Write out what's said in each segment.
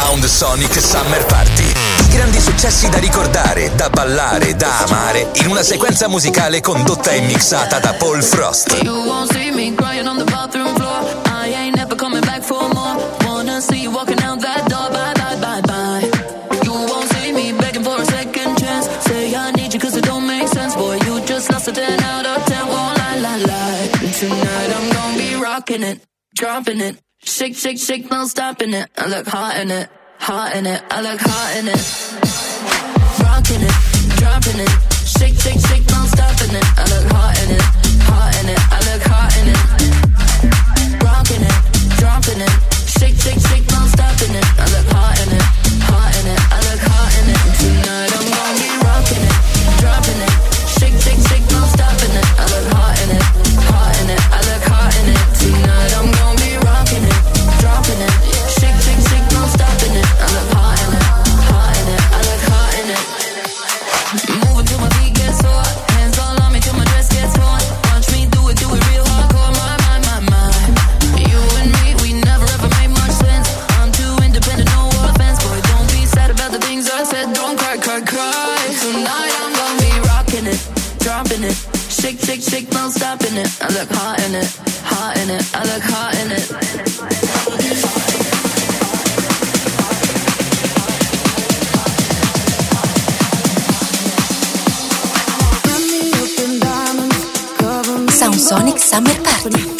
Sound Sonic Summer Party. I grandi successi da ricordare, da ballare, da amare in una sequenza musicale condotta e mixata da Paul Frost. Dropping it. Shake, shake, shake, no stopping it. I look hot in it, hot in it. I look hot in it. Rocking it, dropping it. Shake, shake, shake, no stopping it. I look hot in it, hot in it. I look hot in it. Rocking it, dropping it. Shake, shake, shake, no stopping it. I look hot in it, hot in it. I look hot in it. Tonight I'm gonna be rocking it, dropping it. Shake, shake, shake, no stopping it. I look hot. up in it. I look hot in it. Hot in it. I look hot in it. Sound Sonic Summer Party.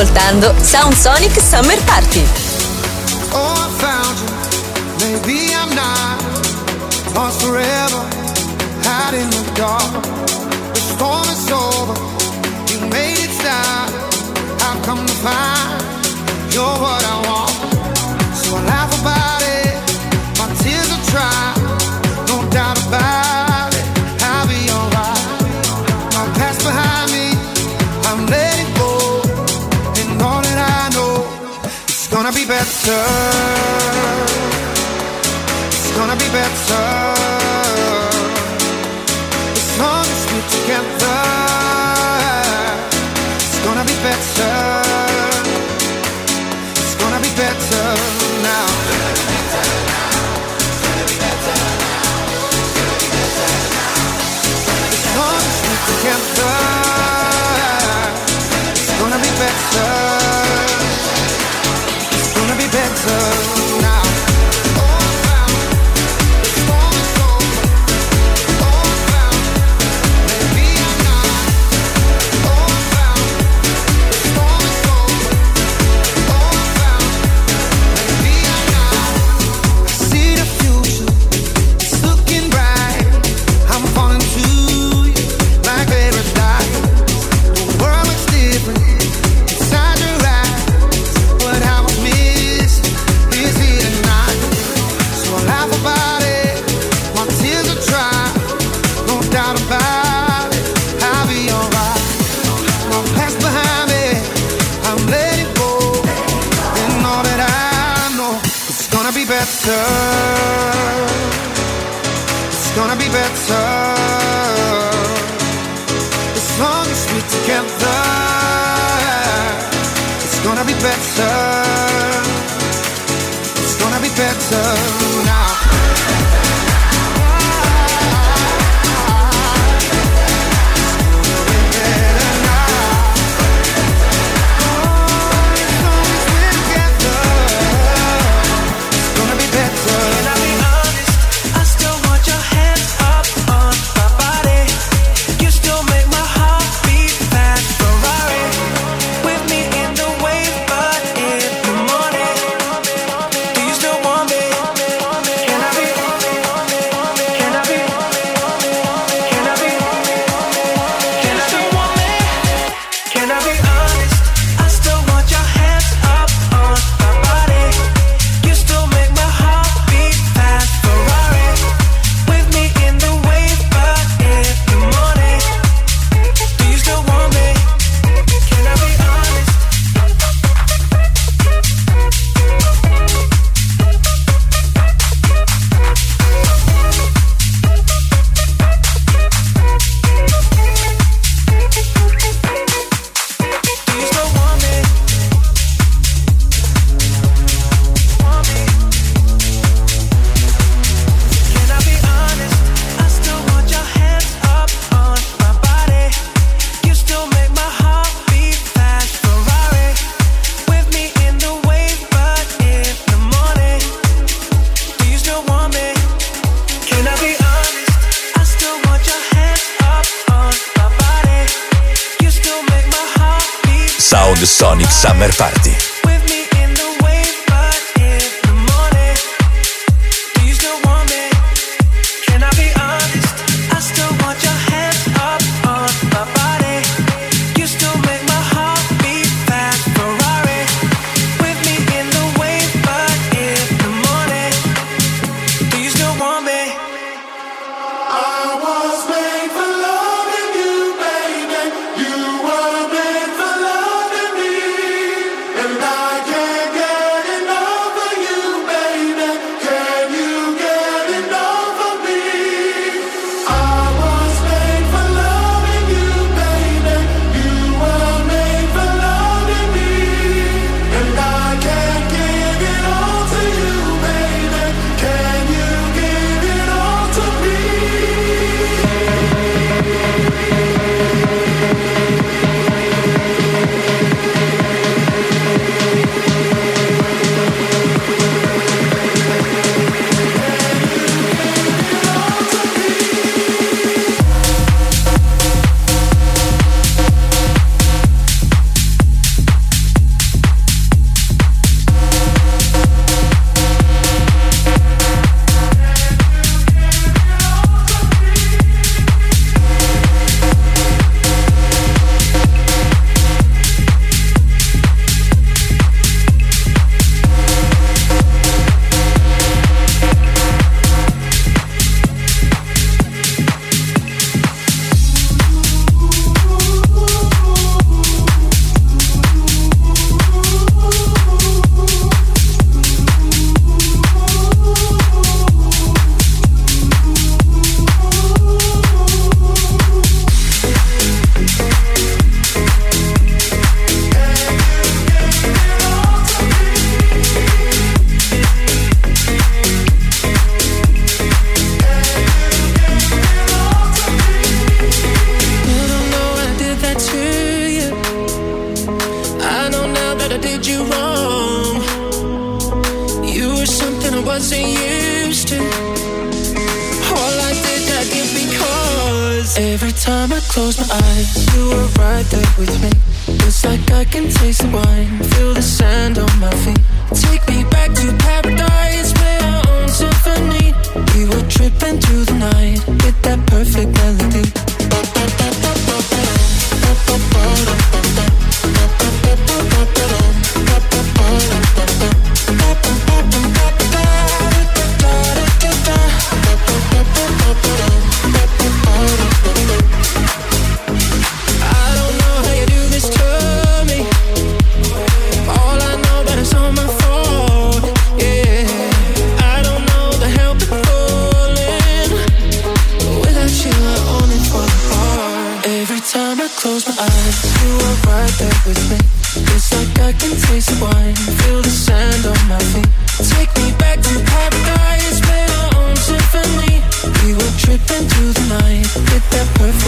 ascoltando Sound Sonic Summer Party. Oh, I found you. Maybe I'm not lost forever, out in the dark. The storm is over. You made it stop. I've come to find you're what I want. turn. Summer Party. Through the with that perfect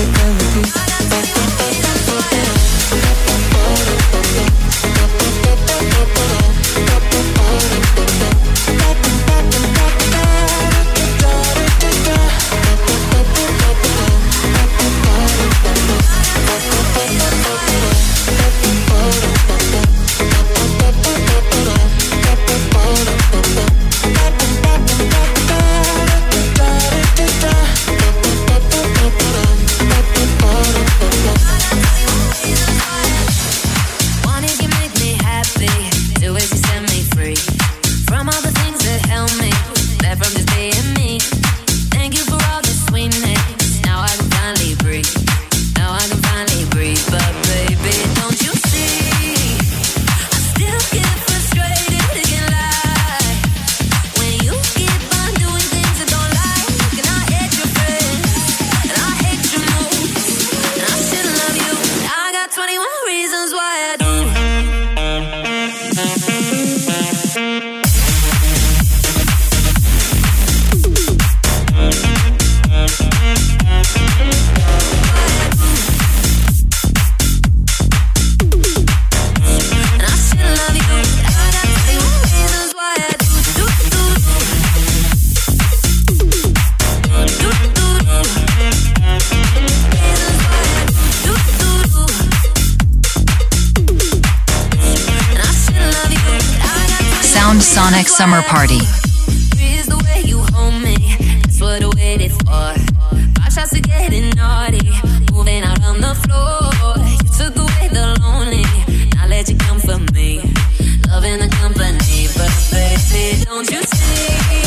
don't you see?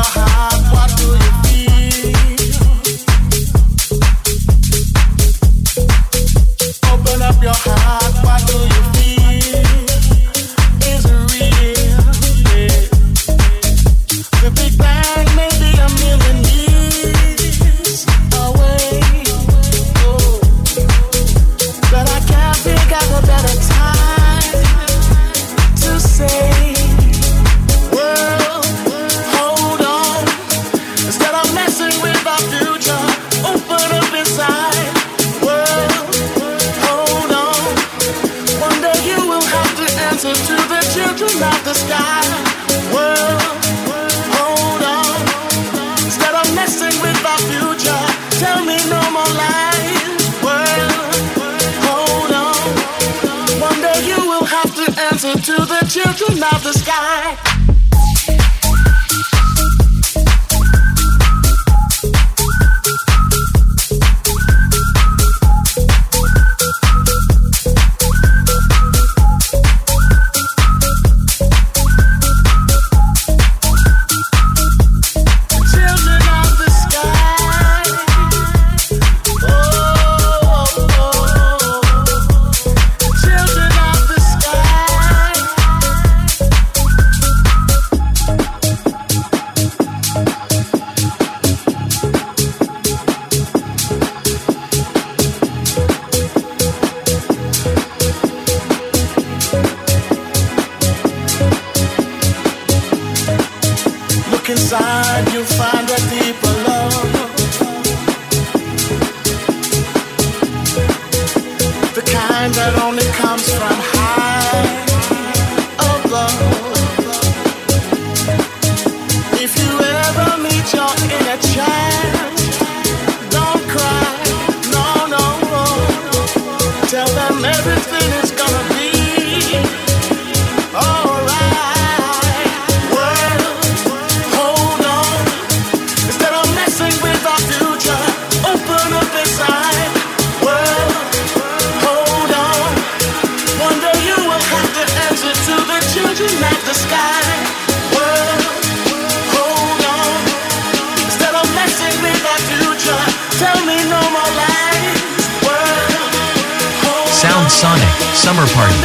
Your heart, Summer Party.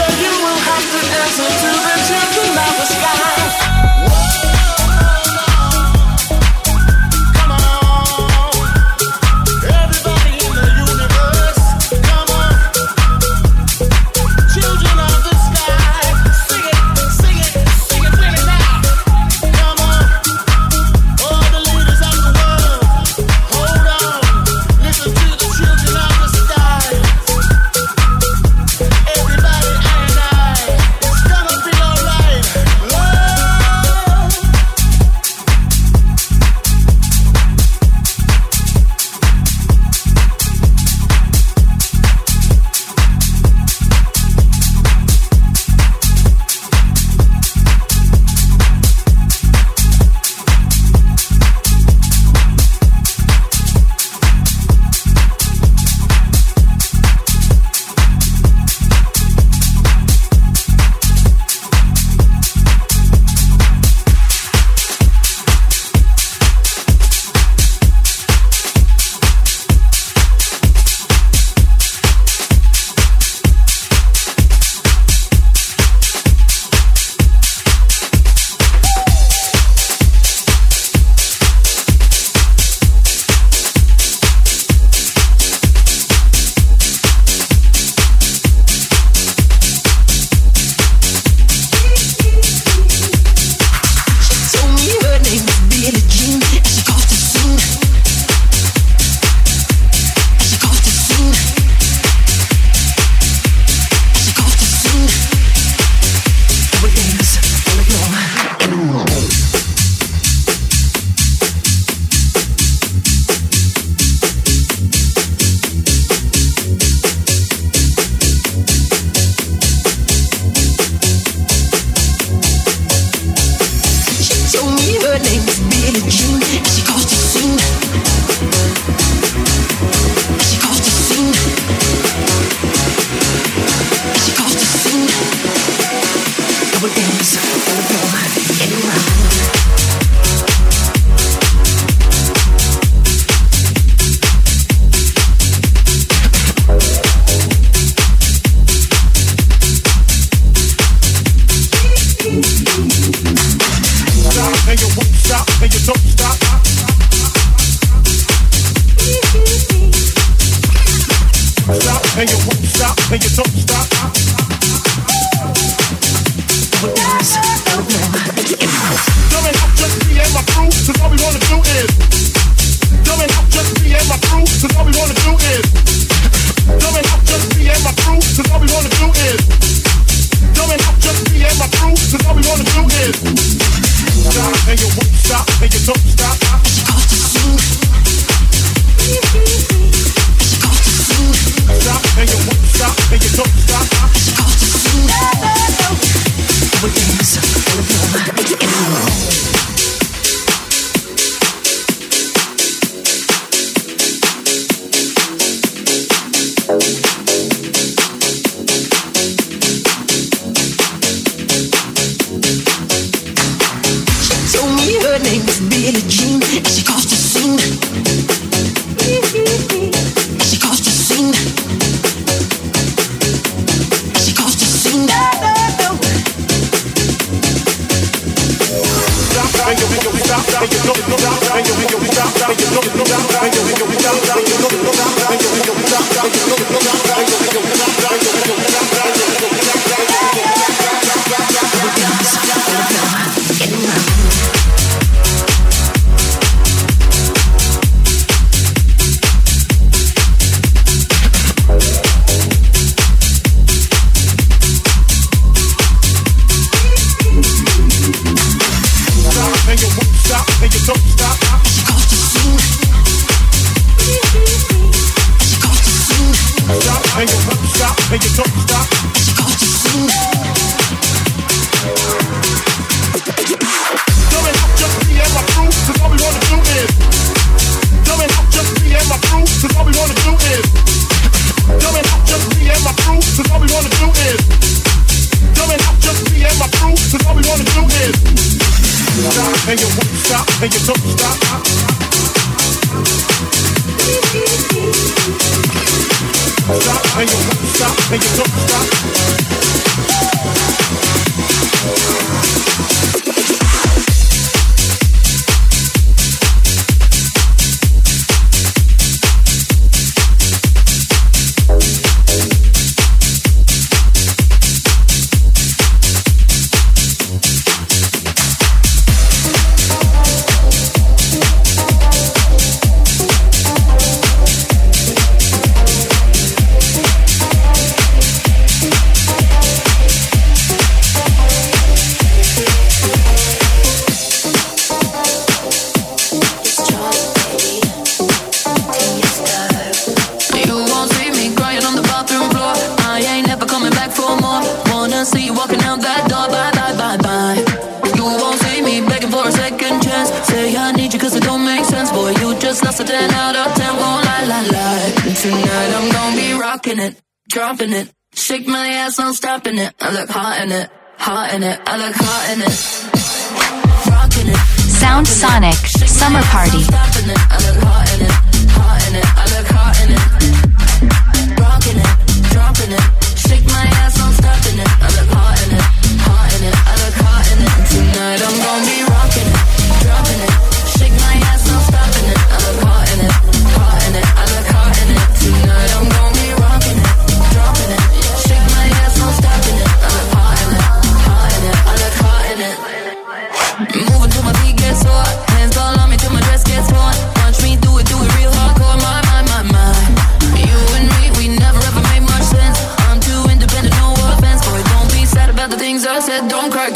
just me and my crew, cause all we wanna do is Coming out just me and my crew, cause all we wanna do is Coming out just me and my crew, cause all we wanna do is Stop and you won't stop and you don't stop. Stop and you won't stop and you don't stop. Everything's in your mind and my all we wanna do is stop and you won't stop and you don't stop. Stop and you won't stop and you don't stop. I look hot in it, hot in it, I look hot in it. Sound Sonic Summer Party.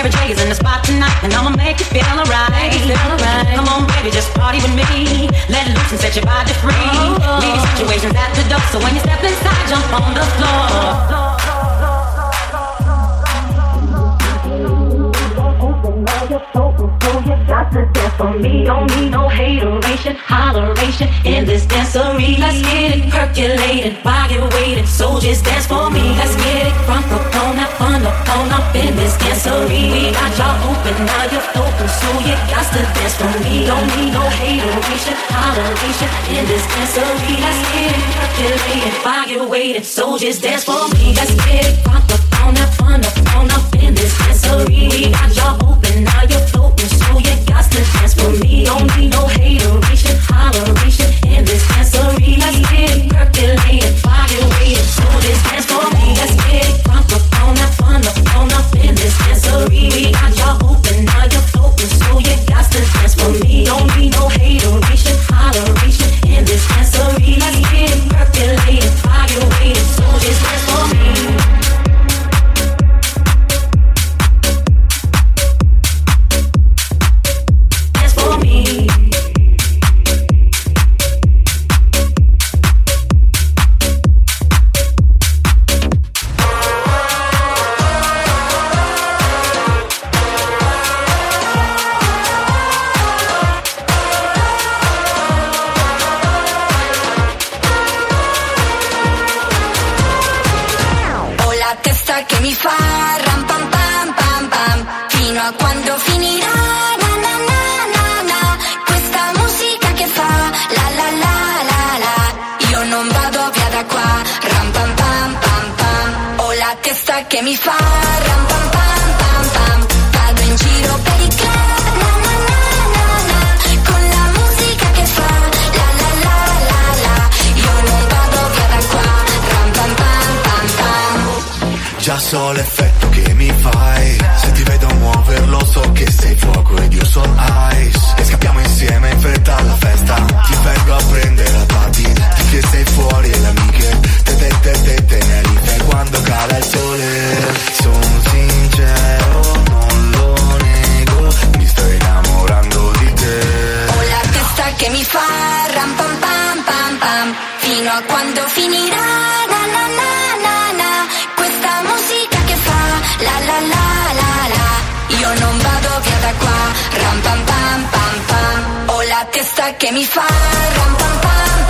Mary J is in the spot tonight, and I'ma make you feel alright. Feel alright. Come on, baby, just party with me. Let loose and set your body free. Oh, oh, oh. Leave your situations at the door, so when you step inside, jump on the floor. Got to dance for me, don't need no hateration, holleration in this dancery. Let's get it percolated while you're waiting, so just dance for me. Let's get it crunk up on that fun up on up in this dancery. We got y'all open, now you're open, so you got to dance for me. Don't need no hateration, holleration in this dancery. Let's get it percolated while you're waiting, so just dance for me. Let's get it crunk up on that fun up on up in this dancery. We got y'all open, now you're floating, so you got to dance for me. Don't need no hateration, holleration in this dancery. Let's get it percolated while you're waiting, so just dance for me. Let's get it crunk up on that fun up on up in this dancery. We got y'all open, now Don't need no hateration, che mi fa ram pam pam pam pam. Vado in giro per i club Con la musica che fa Io non vado via da qua Già so l'effetto che mi fai Muoverlo so che sei fuoco ed io sono ice. E scappiamo insieme in fretta alla festa. Ti vengo a prendere a patti Di che sei fuori e le amiche. Te te te te Tenerife Quando cala il sole. Sono sincero Non lo nego. Mi sto innamorando di te. Ho la testa che mi fa ram pam pam pam pam. Fino a quando finirà na na na Non vado via da qua ram pam pam pam pam. Ho la testa che mi fa. Ram pam pam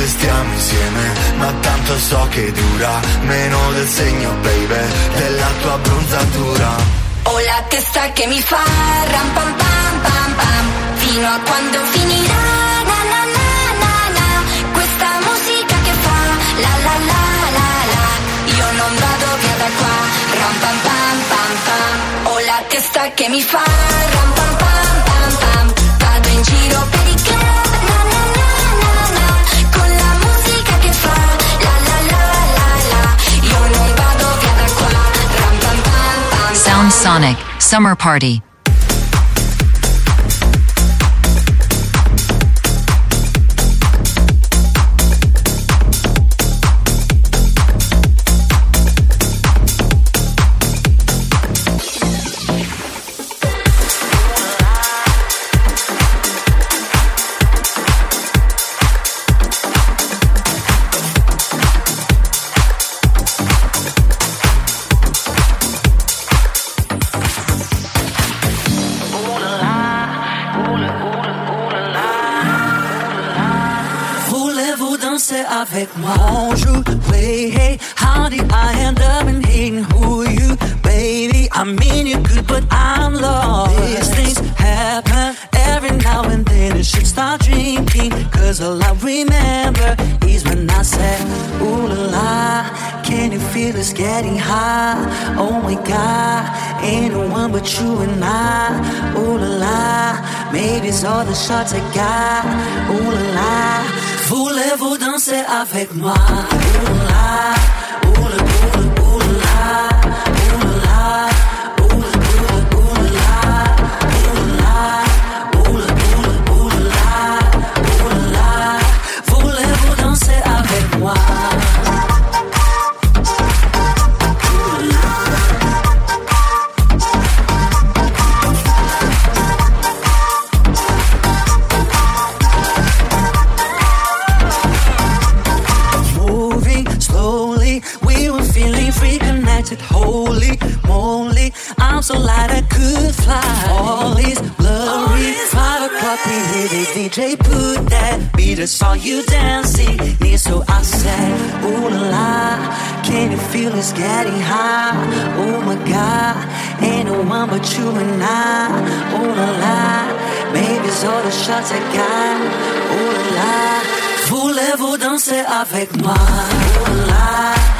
se stiamo insieme Ma tanto so che dura Meno del segno baby Della tua bronzatura. Ho la testa che mi fa ram pam pam pam pam. Fino a quando finirà na na na na Questa musica che fa la la la la la. Io non vado via da qua ram pam pam pam Ho la testa che mi fa ram pam pam pam Sonic Summer Party. all the shots I got. Voulez-vous danser avec moi? Ouh là. at it. Holy moly, I'm so light I could fly. All these blurry five o'clock, we hear the DJ put that beat. I saw you dancing near, so I said, Ooh la la, can you feel it's getting hot? Oh my God, ain't no one but you and I. Ooh la la, maybe it's all the shots I got. Ooh la la, voulez-vous danser avec moi? Ooh la la.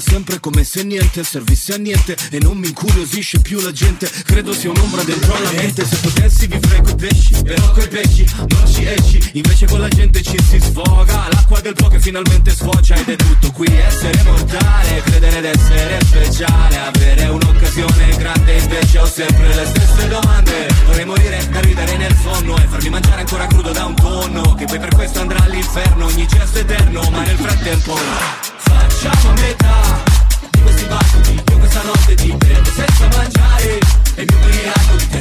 Da sempre come se niente servisse a niente E non mi incuriosisce più la gente. Credo sia un'ombra dentro la mente. Se potessi vivrei coi pesci Però coi pesci non ci esci. Invece con la gente ci si sfoga L'acqua del po' che finalmente sfocia Ed è tutto qui. Essere mortale Credere d'essere speciale Avere un'occasione grande. Invece ho sempre le stesse domande. Vorrei morire da ridere nel sonno E farmi mangiare ancora crudo da un tonno Che poi per questo andrà all'inferno. Ogni gesto eterno Ma nel frattempo Facciamo metà di questi battiti Io questa notte ti bevo senza mangiare E mi ubriaco di te.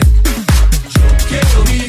Ciò che rovino